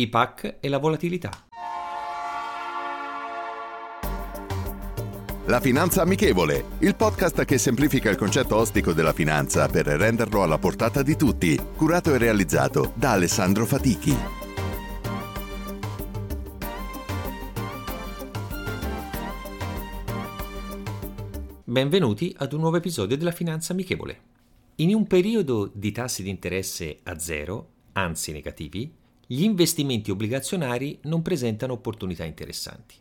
i PAC e la volatilità. La Finanza Amichevole, il podcast che semplifica il concetto ostico della finanza per renderlo alla portata di tutti, curato e realizzato da Alessandro Fatichi. Benvenuti ad un nuovo episodio della Finanza Amichevole. In un periodo di tassi di interesse a zero, anzi negativi, gli investimenti obbligazionari non presentano opportunità interessanti.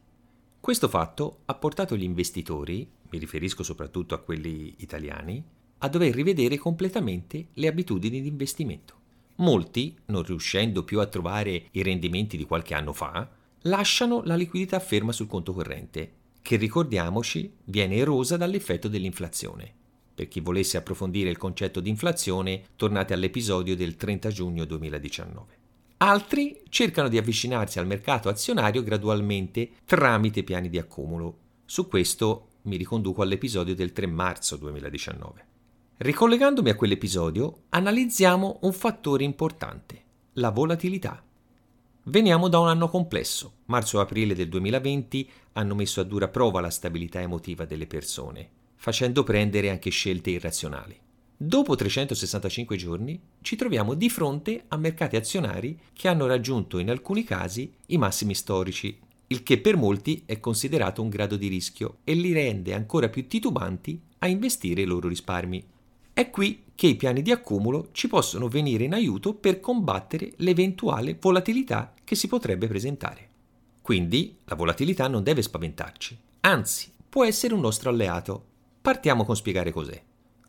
Questo fatto ha portato gli investitori, mi riferisco soprattutto a quelli italiani, a dover rivedere completamente le abitudini di investimento. Molti, non riuscendo più a trovare i rendimenti di qualche anno fa, lasciano la liquidità ferma sul conto corrente, che ricordiamoci viene erosa dall'effetto dell'inflazione. Per chi volesse approfondire il concetto di inflazione, tornate all'episodio del 30 giugno 2019. Altri cercano di avvicinarsi al mercato azionario gradualmente tramite piani di accumulo. Su questo mi riconduco all'episodio del 3 marzo 2019. Ricollegandomi a quell'episodio, analizziamo un fattore importante, la volatilità. Veniamo da un anno complesso. Marzo e aprile del 2020 hanno messo a dura prova la stabilità emotiva delle persone facendo prendere anche scelte irrazionali. Dopo 365 giorni ci troviamo di fronte a mercati azionari che hanno raggiunto in alcuni casi i massimi storici, il che per molti è considerato un grado di rischio e li rende ancora più titubanti a investire i loro risparmi. È qui che i piani di accumulo ci possono venire in aiuto per combattere l'eventuale volatilità che si potrebbe presentare. Quindi la volatilità non deve spaventarci, anzi può essere un nostro alleato Partiamo con spiegare cos'è.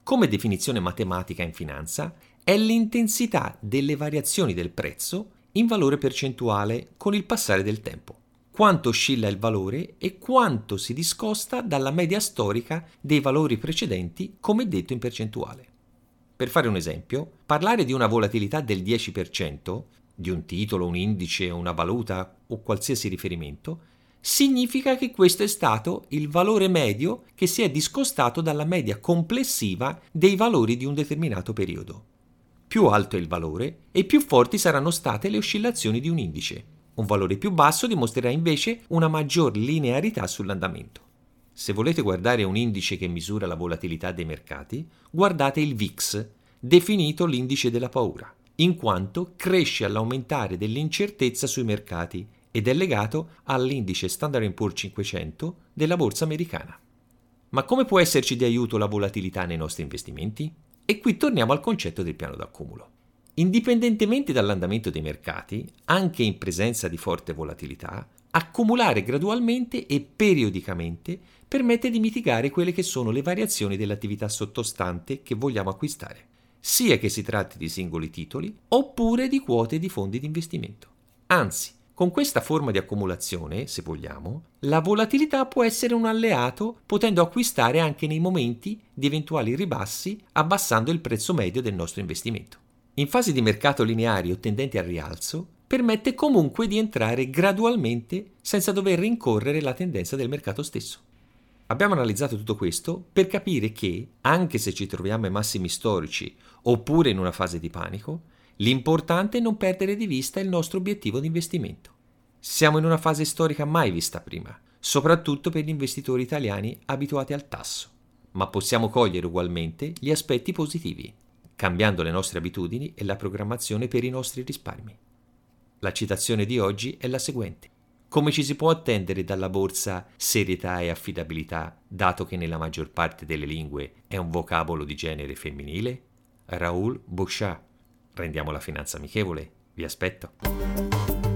Come definizione matematica in finanza, è l'intensità delle variazioni del prezzo in valore percentuale con il passare del tempo. Quanto oscilla il valore e quanto si discosta dalla media storica dei valori precedenti come detto in percentuale. Per fare un esempio, parlare di una volatilità del 10% di un titolo, un indice, una valuta o qualsiasi riferimento significa che questo è stato il valore medio che si è discostato dalla media complessiva dei valori di un determinato periodo. Più alto è il valore e più forti saranno state le oscillazioni di un indice. Un valore più basso dimostrerà invece una maggior linearità sull'andamento. Se volete guardare un indice che misura la volatilità dei mercati, guardate il VIX, definito l'indice della paura, in quanto cresce all'aumentare dell'incertezza sui mercati ed è legato all'indice Standard Poor's 500 della borsa americana. Ma come può esserci di aiuto la volatilità nei nostri investimenti? E qui torniamo al concetto del piano d'accumulo. Indipendentemente dall'andamento dei mercati, anche in presenza di forte volatilità, accumulare gradualmente e periodicamente permette di mitigare quelle che sono le variazioni dell'attività sottostante che vogliamo acquistare, sia che si tratti di singoli titoli oppure di quote di fondi di investimento. Anzi, con questa forma di accumulazione, se vogliamo, la volatilità può essere un alleato potendo acquistare anche nei momenti di eventuali ribassi abbassando il prezzo medio del nostro investimento. In fasi di mercato lineari o tendenti al rialzo, permette comunque di entrare gradualmente senza dover rincorrere la tendenza del mercato stesso. Abbiamo analizzato tutto questo per capire che, anche se ci troviamo ai massimi storici oppure in una fase di panico, L'importante è non perdere di vista il nostro obiettivo di investimento. Siamo in una fase storica mai vista prima, soprattutto per gli investitori italiani abituati al tasso, ma possiamo cogliere ugualmente gli aspetti positivi, cambiando le nostre abitudini e la programmazione per i nostri risparmi. La citazione di oggi è la seguente. Come ci si può attendere dalla borsa serietà e affidabilità, dato che nella maggior parte delle lingue è un vocabolo di genere femminile? Raoul Bouchard Rendiamo la finanza amichevole. Vi aspetto.